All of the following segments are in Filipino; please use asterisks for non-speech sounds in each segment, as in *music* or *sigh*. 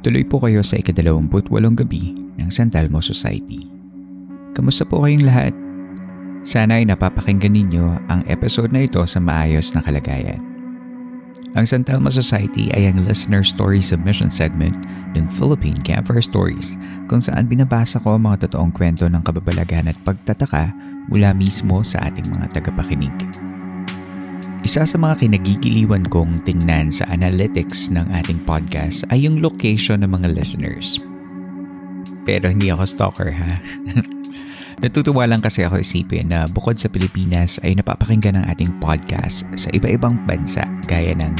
Tuloy po kayo sa ikadalawamput walong gabi ng San Telmo Society. Kamusta po kayong lahat? Sana ay napapakinggan ninyo ang episode na ito sa maayos na kalagayan. Ang San Telmo Society ay ang listener story submission segment ng Philippine Campfire Stories kung saan binabasa ko ang mga totoong kwento ng kababalaghan at pagtataka mula mismo sa ating mga tagapakinig. Isa sa mga kinagigiliwan kong tingnan sa analytics ng ating podcast ay yung location ng mga listeners. Pero hindi ako stalker ha. *laughs* Natutuwa lang kasi ako isipin na bukod sa Pilipinas ay napapakinggan ng ating podcast sa iba-ibang bansa gaya ng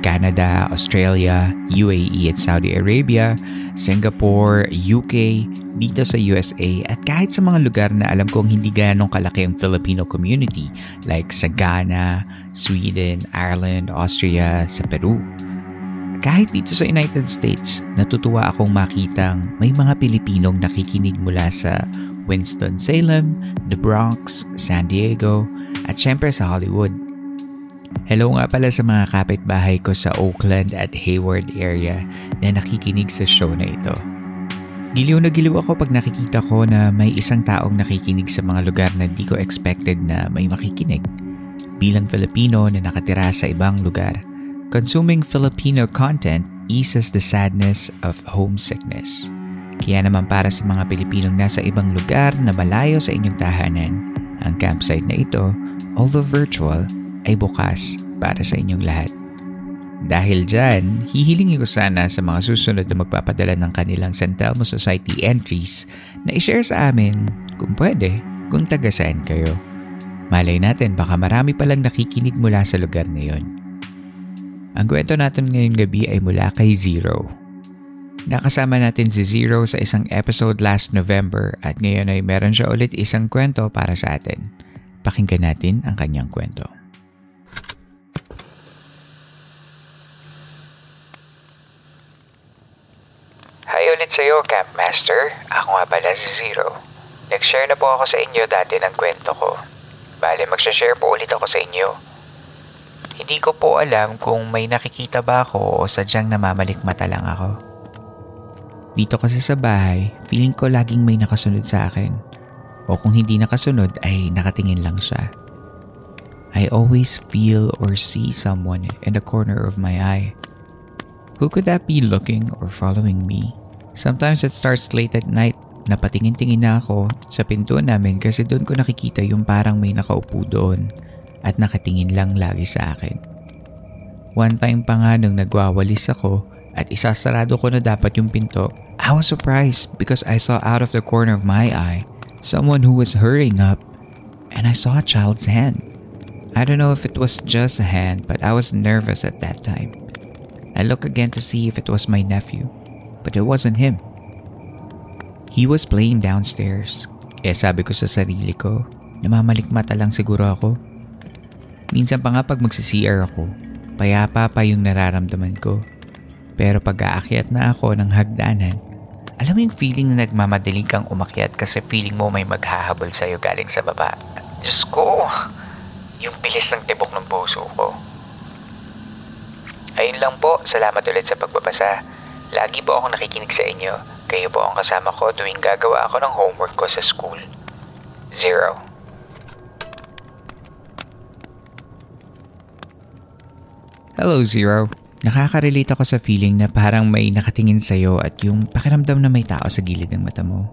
Canada, Australia, UAE at Saudi Arabia, Singapore, UK, dito sa USA at kahit sa mga lugar na alam kong hindi ganong kalaki ang Filipino community like sa Ghana, Sweden, Ireland, Austria, sa Peru. Kahit dito sa United States, natutuwa akong makitang may mga Pilipinong nakikinig mula sa Winston-Salem, the Bronx, San Diego, at syempre sa Hollywood. Hello nga pala sa mga kapitbahay ko sa Oakland at Hayward area na nakikinig sa show na ito. Giliw na giliw ako pag nakikita ko na may isang taong nakikinig sa mga lugar na di ko expected na may makikinig. Bilang Filipino na nakatira sa ibang lugar, consuming Filipino content eases the sadness of homesickness. Kaya naman para sa mga Pilipinong nasa ibang lugar na malayo sa inyong tahanan, ang campsite na ito, although virtual, ay bukas para sa inyong lahat. Dahil dyan, hihilingin ko sana sa mga susunod na magpapadala ng kanilang San Telmo Society entries na ishare sa amin kung pwede kung taga saan kayo. Malay natin baka marami palang nakikinig mula sa lugar na yon. Ang kwento natin ngayong gabi ay mula kay Zero. Nakasama natin si Zero sa isang episode last November at ngayon ay meron siya ulit isang kwento para sa atin. Pakinggan natin ang kanyang kwento. Hi ulit sa'yo, Campmaster. Ako nga pala si Zero. Nag-share na po ako sa inyo dati ng kwento ko. Bale, magsha-share po ulit ako sa inyo. Hindi ko po alam kung may nakikita ba ako o sadyang namamalikmata lang ako. Dito kasi sa bahay, feeling ko laging may nakasunod sa akin. O kung hindi nakasunod ay nakatingin lang siya. I always feel or see someone in the corner of my eye. Who could that be looking or following me? Sometimes it starts late at night. Napatingin-tingin na ako sa pinto namin kasi doon ko nakikita yung parang may nakaupo doon at nakatingin lang lagi sa akin. One time pa nga nung nagwawalis ako at isasarado ko na dapat yung pinto, I was surprised because I saw out of the corner of my eye someone who was hurrying up and I saw a child's hand. I don't know if it was just a hand but I was nervous at that time. I looked again to see if it was my nephew, but it wasn't him. He was playing downstairs. Kaya sabi ko sa sarili ko, namamalikmata lang siguro ako. Minsan pa nga pag magsi-CR ako, payapa pa yung nararamdaman ko. Pero pag aakyat na ako ng hagdanan, alam mo yung feeling na nagmamadaling kang umakyat kasi feeling mo may maghahabol sa'yo galing sa baba. Diyos ko, yung bilis ng tibok ng puso ko. Ayun lang po, salamat ulit sa pagbabasa. Lagi po akong nakikinig sa inyo. Kayo po ang kasama ko tuwing gagawa ako ng homework ko sa school. Zero. Hello, Zero. Nakaka-relate ako sa feeling na parang may nakatingin sa'yo at yung pakiramdam na may tao sa gilid ng mata mo.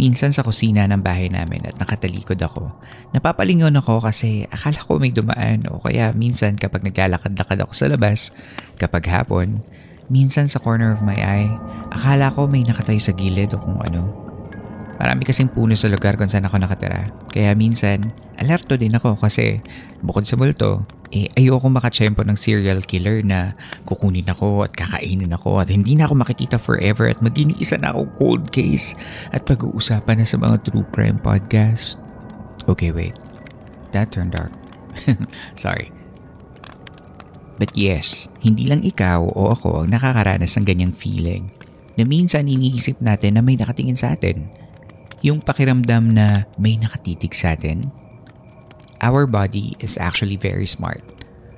Minsan sa kusina ng bahay namin at nakatalikod ako, napapalingon ako kasi akala ko may dumaan o kaya minsan kapag naglalakad-lakad ako sa labas, kapag hapon, minsan sa corner of my eye, akala ko may nakatayo sa gilid o kung ano. Marami kasing puno sa lugar kung saan ako nakatira. Kaya minsan, alerto din ako kasi bukod sa multo, eh ayoko makachempo ng serial killer na kukunin ako at kakainin ako at hindi na ako makikita forever at maging isa na ako cold case at pag-uusapan na sa mga true crime podcast. Okay, wait. That turned dark. *laughs* Sorry. But yes, hindi lang ikaw o ako ang nakakaranas ng ganyang feeling na minsan iniisip natin na may nakatingin sa atin. Yung pakiramdam na may nakatitig sa atin our body is actually very smart.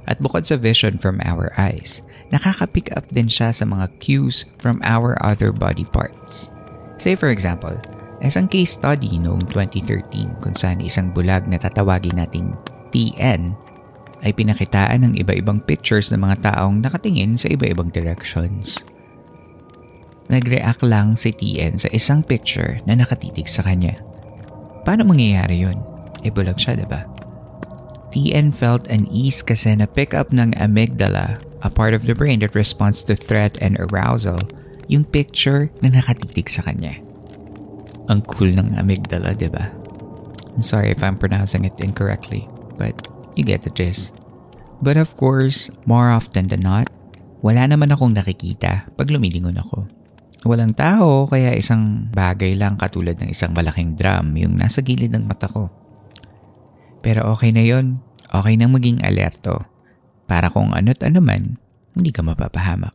At bukod sa vision from our eyes, nakaka-pick up din siya sa mga cues from our other body parts. Say for example, isang case study noong 2013 kung saan isang bulag na tatawagin nating TN ay pinakitaan ng iba-ibang pictures ng mga taong nakatingin sa iba-ibang directions. Nag-react lang si TN sa isang picture na nakatitig sa kanya. Paano mangyayari yun? E bulag siya, diba? TN felt an ease kasi na-pick up ng amygdala, a part of the brain that responds to threat and arousal, yung picture na nakatitig sa kanya. Ang cool ng amygdala, di ba? I'm sorry if I'm pronouncing it incorrectly, but you get the gist. But of course, more often than not, wala naman akong nakikita pag lumilingon ako. Walang tao kaya isang bagay lang katulad ng isang malaking drum yung nasa gilid ng mata ko. Pero okay na yon. Okay nang maging alerto. Para kung ano't ano man, hindi ka mapapahamak.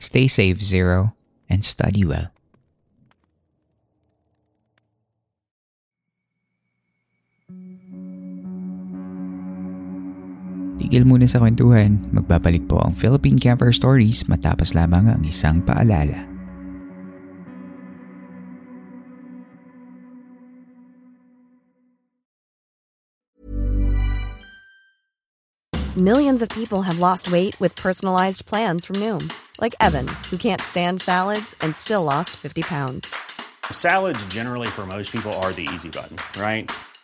Stay safe, Zero, and study well. Tigil muna sa kwentuhan, magbabalik po ang Philippine Camper Stories matapos lamang ang isang paalala. Millions of people have lost weight with personalized plans from Noom, like Evan, who can't stand salads and still lost 50 pounds. Salads, generally, for most people, are the easy button, right?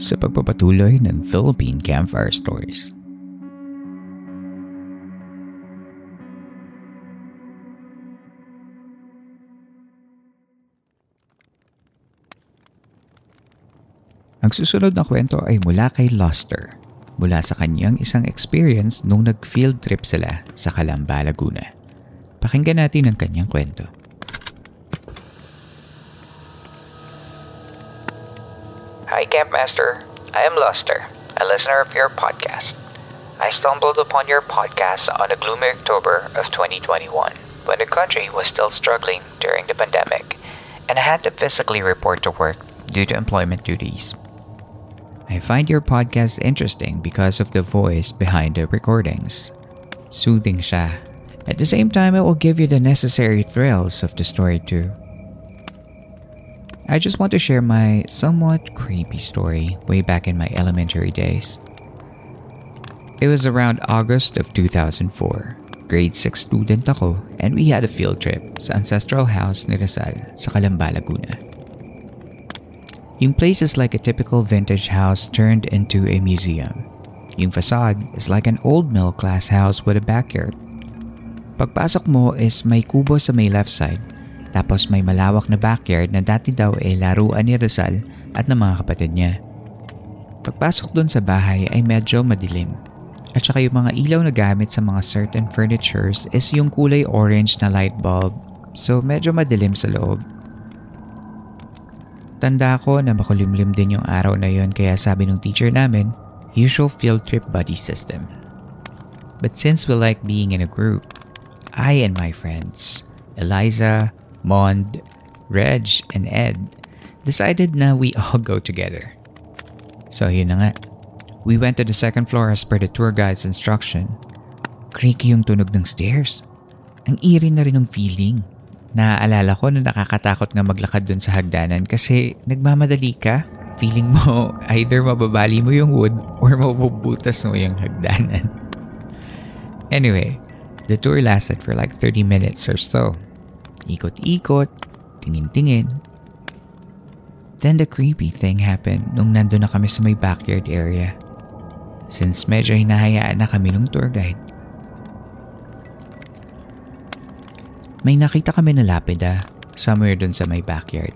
Sa pagpapatuloy ng Philippine Campfire Stories. Ang susunod na kwento ay mula kay Luster, mula sa kanyang isang experience nung nag-field trip sila sa Calamba, Laguna. Pakinggan natin ang kanyang kwento. Hi, Campmaster. I am Luster, a listener of your podcast. I stumbled upon your podcast on a gloomy October of 2021 when the country was still struggling during the pandemic and I had to physically report to work due to employment duties. I find your podcast interesting because of the voice behind the recordings. Soothing siya. At the same time, it will give you the necessary thrills of the story too. I just want to share my somewhat creepy story way back in my elementary days. It was around August of 2004. Grade 6 student ako and we had a field trip sa ancestral house ni Rizal sa Calamba, Laguna. Yung place is like a typical vintage house turned into a museum. Yung facade is like an old middle class house with a backyard. Pagpasok mo is may kubo sa may left side, tapos may malawak na backyard na dati daw ay laruan ni Rizal at ng mga kapatid niya. Pagpasok doon sa bahay ay medyo madilim. At saka yung mga ilaw na gamit sa mga certain furnitures is yung kulay orange na light bulb. So medyo madilim sa loob. Tanda ko na makulimlim din yung araw na yon kaya sabi ng teacher namin, usual field trip buddy system. But since we like being in a group, I and my friends, Eliza, Mond, Reg, and Ed, decided na we all go together. So yun na nga. We went to the second floor as per the tour guide's instruction. Creaky yung tunog ng stairs. Ang eerie na rin ng feeling. Naaalala ko na nakakatakot nga maglakad dun sa hagdanan kasi nagmamadali ka. Feeling mo *laughs* either mababali mo yung wood or mabubutas mo yung hagdanan. *laughs* Anyway, the tour lasted for like 30 minutes or so. Ikot-ikot, tingin-tingin. Then the creepy thing happened nung nandun na kami sa may backyard area. Since medyo hinahayaan na kami ng tour guide. May nakita kami na lapida somewhere dun sa may backyard.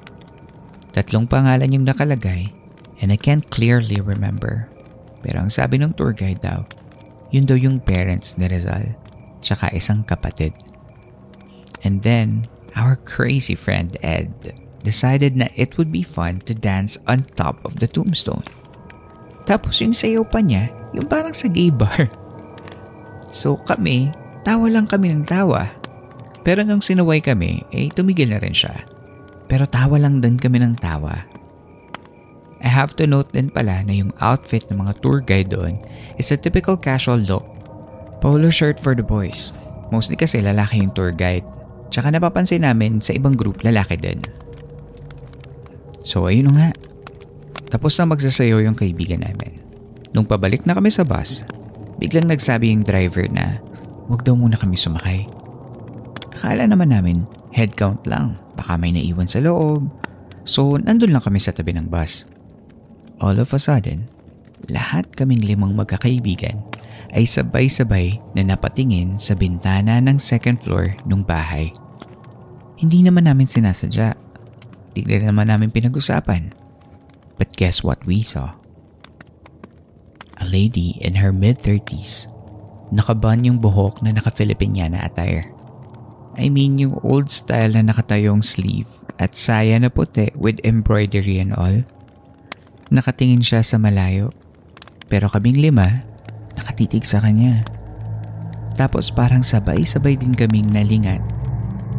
Tatlong pangalan yung nakalagay and I can't clearly remember. Pero ang sabi ng tour guide daw, yun daw yung parents ni Rizal tsaka isang kapatid. And then, our crazy friend Ed decided na it would be fun to dance on top of the tombstone. Tapos yung sayaw pa niya, yung parang sa gay bar. *laughs* So kami, tawa lang kami ng tawa pero nung sinuway kami, eh tumigil na rin siya. Pero tawa lang din kami ng tawa. I have to note din pala na yung outfit ng mga tour guide doon is a typical casual look. Polo shirt for the boys. Mostly kasi lalaki yung tour guide. Tsaka napapansin namin sa ibang group lalaki din. So ayun nga. Tapos na magsasayo yung kaibigan namin. Nung pabalik na kami sa bus, biglang nagsabi yung driver na wag daw muna kami sumakay Akala naman namin head count lang. Baka may naiwan sa loob. So, nandun lang kami sa tabi ng bus. All of a sudden, lahat kaming limang magkakaibigan ay sabay-sabay na napatingin sa bintana ng second floor ng bahay. Hindi naman namin sinasadya. Tignan naman namin pinag-usapan. But guess what we saw? A lady in her mid-30s. Nakaban yung buhok na naka-Filipiniana attire. I mean yung old style na nakatayong sleeve at saya na puti with embroidery and all. Nakatingin siya sa malayo. Pero kaming lima, nakatitig sa kanya. Tapos parang sabay-sabay din kaming nalingat.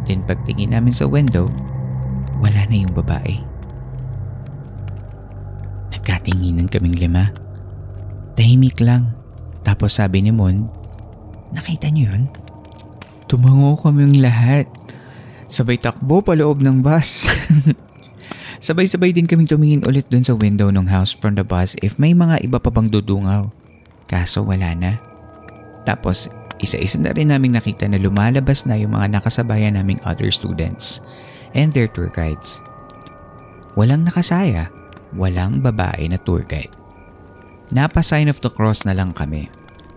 Then pagtingin namin sa window, wala na yung babae. Nagkatinginan kaming lima. Tahimik lang. Tapos sabi ni Mon, nakita niyo yun? Tumango kaming lahat. Sabay takbo pa loob ng bus. *laughs* Sabay-sabay din kaming tumingin ulit dun sa window ng house from the bus if may mga iba pa bang dudungaw. Kaso wala na. Tapos isa-isa na rin naming nakita na lumalabas na yung mga nakasabayan naming other students and their tour guides. Walang nakasaya, walang babae na tour guide. Napa sign of the cross na lang kami.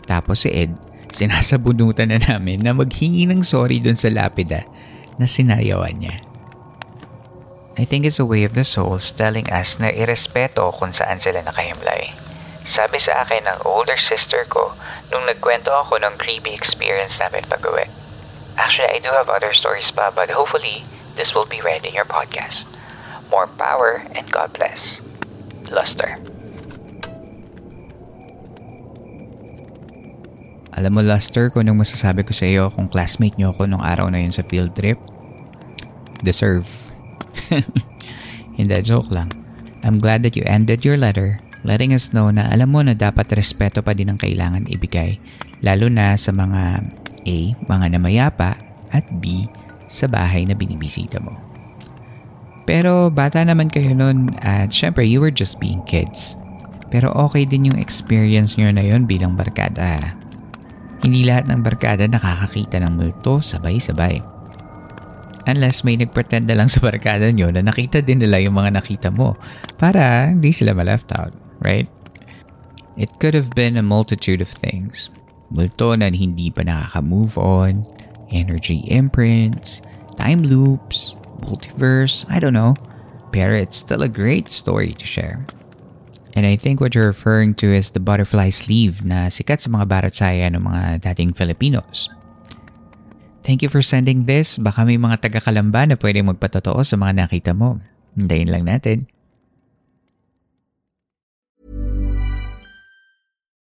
Tapos si Ed *laughs* sinasabunutan na namin na maghingi ng sorry dun sa lapida na sinayawan niya. I think it's a way of the souls telling us na irespeto kung saan sila nakahimlay. Sabi sa akin ng older sister ko nung nagkwento ako ng creepy experience namin pag-uwi. Actually, I do have other stories pa but hopefully this will be read in your podcast. More power and God bless. Luster. Alam mo, Luster, kung anong masasabi ko sa iyo kung classmate niyo ako nung araw na yun sa field trip? Deserve. *laughs* Hindi, joke lang. I'm glad that you ended your letter letting us know na alam mo na dapat respeto pa din ang kailangan ibigay lalo na sa mga A. mga namayapa at B. sa bahay na binibisita mo. Pero bata naman kayo nun at syempre you were just being kids. Pero okay din yung experience nyo na yon bilang barkada. Hindi lahat ng barkada nakakakita ng multo sabay-sabay. Unless may nagpretend na lang sa barkada nyo na nakita din nila yung mga nakita mo para hindi sila ma-left out, right? It could have been a multitude of things. Multo na hindi pa nakaka-move on, energy imprints, time loops, multiverse, I don't know. Pero it's still a great story to share. And I think what you're referring to is the butterfly sleeve na sikat sa mga barot saya ng mga dating Filipinos. Thank you for sending this. Baka may mga taga-kalamba na pwede magpatotoo sa mga nakita mo. Hintayin lang natin.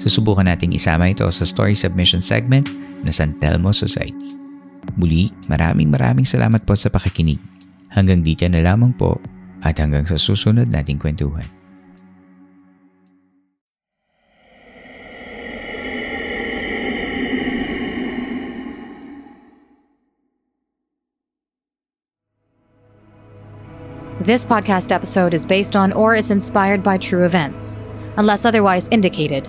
Susubukan nating isama ito sa story submission segment na San Telmo Society. Muli, maraming maraming salamat po sa pakikinig. Hanggang dito na lamang po at hanggang sa susunod nating kwentuhan. This podcast episode is based on or is inspired by true events. Unless otherwise indicated,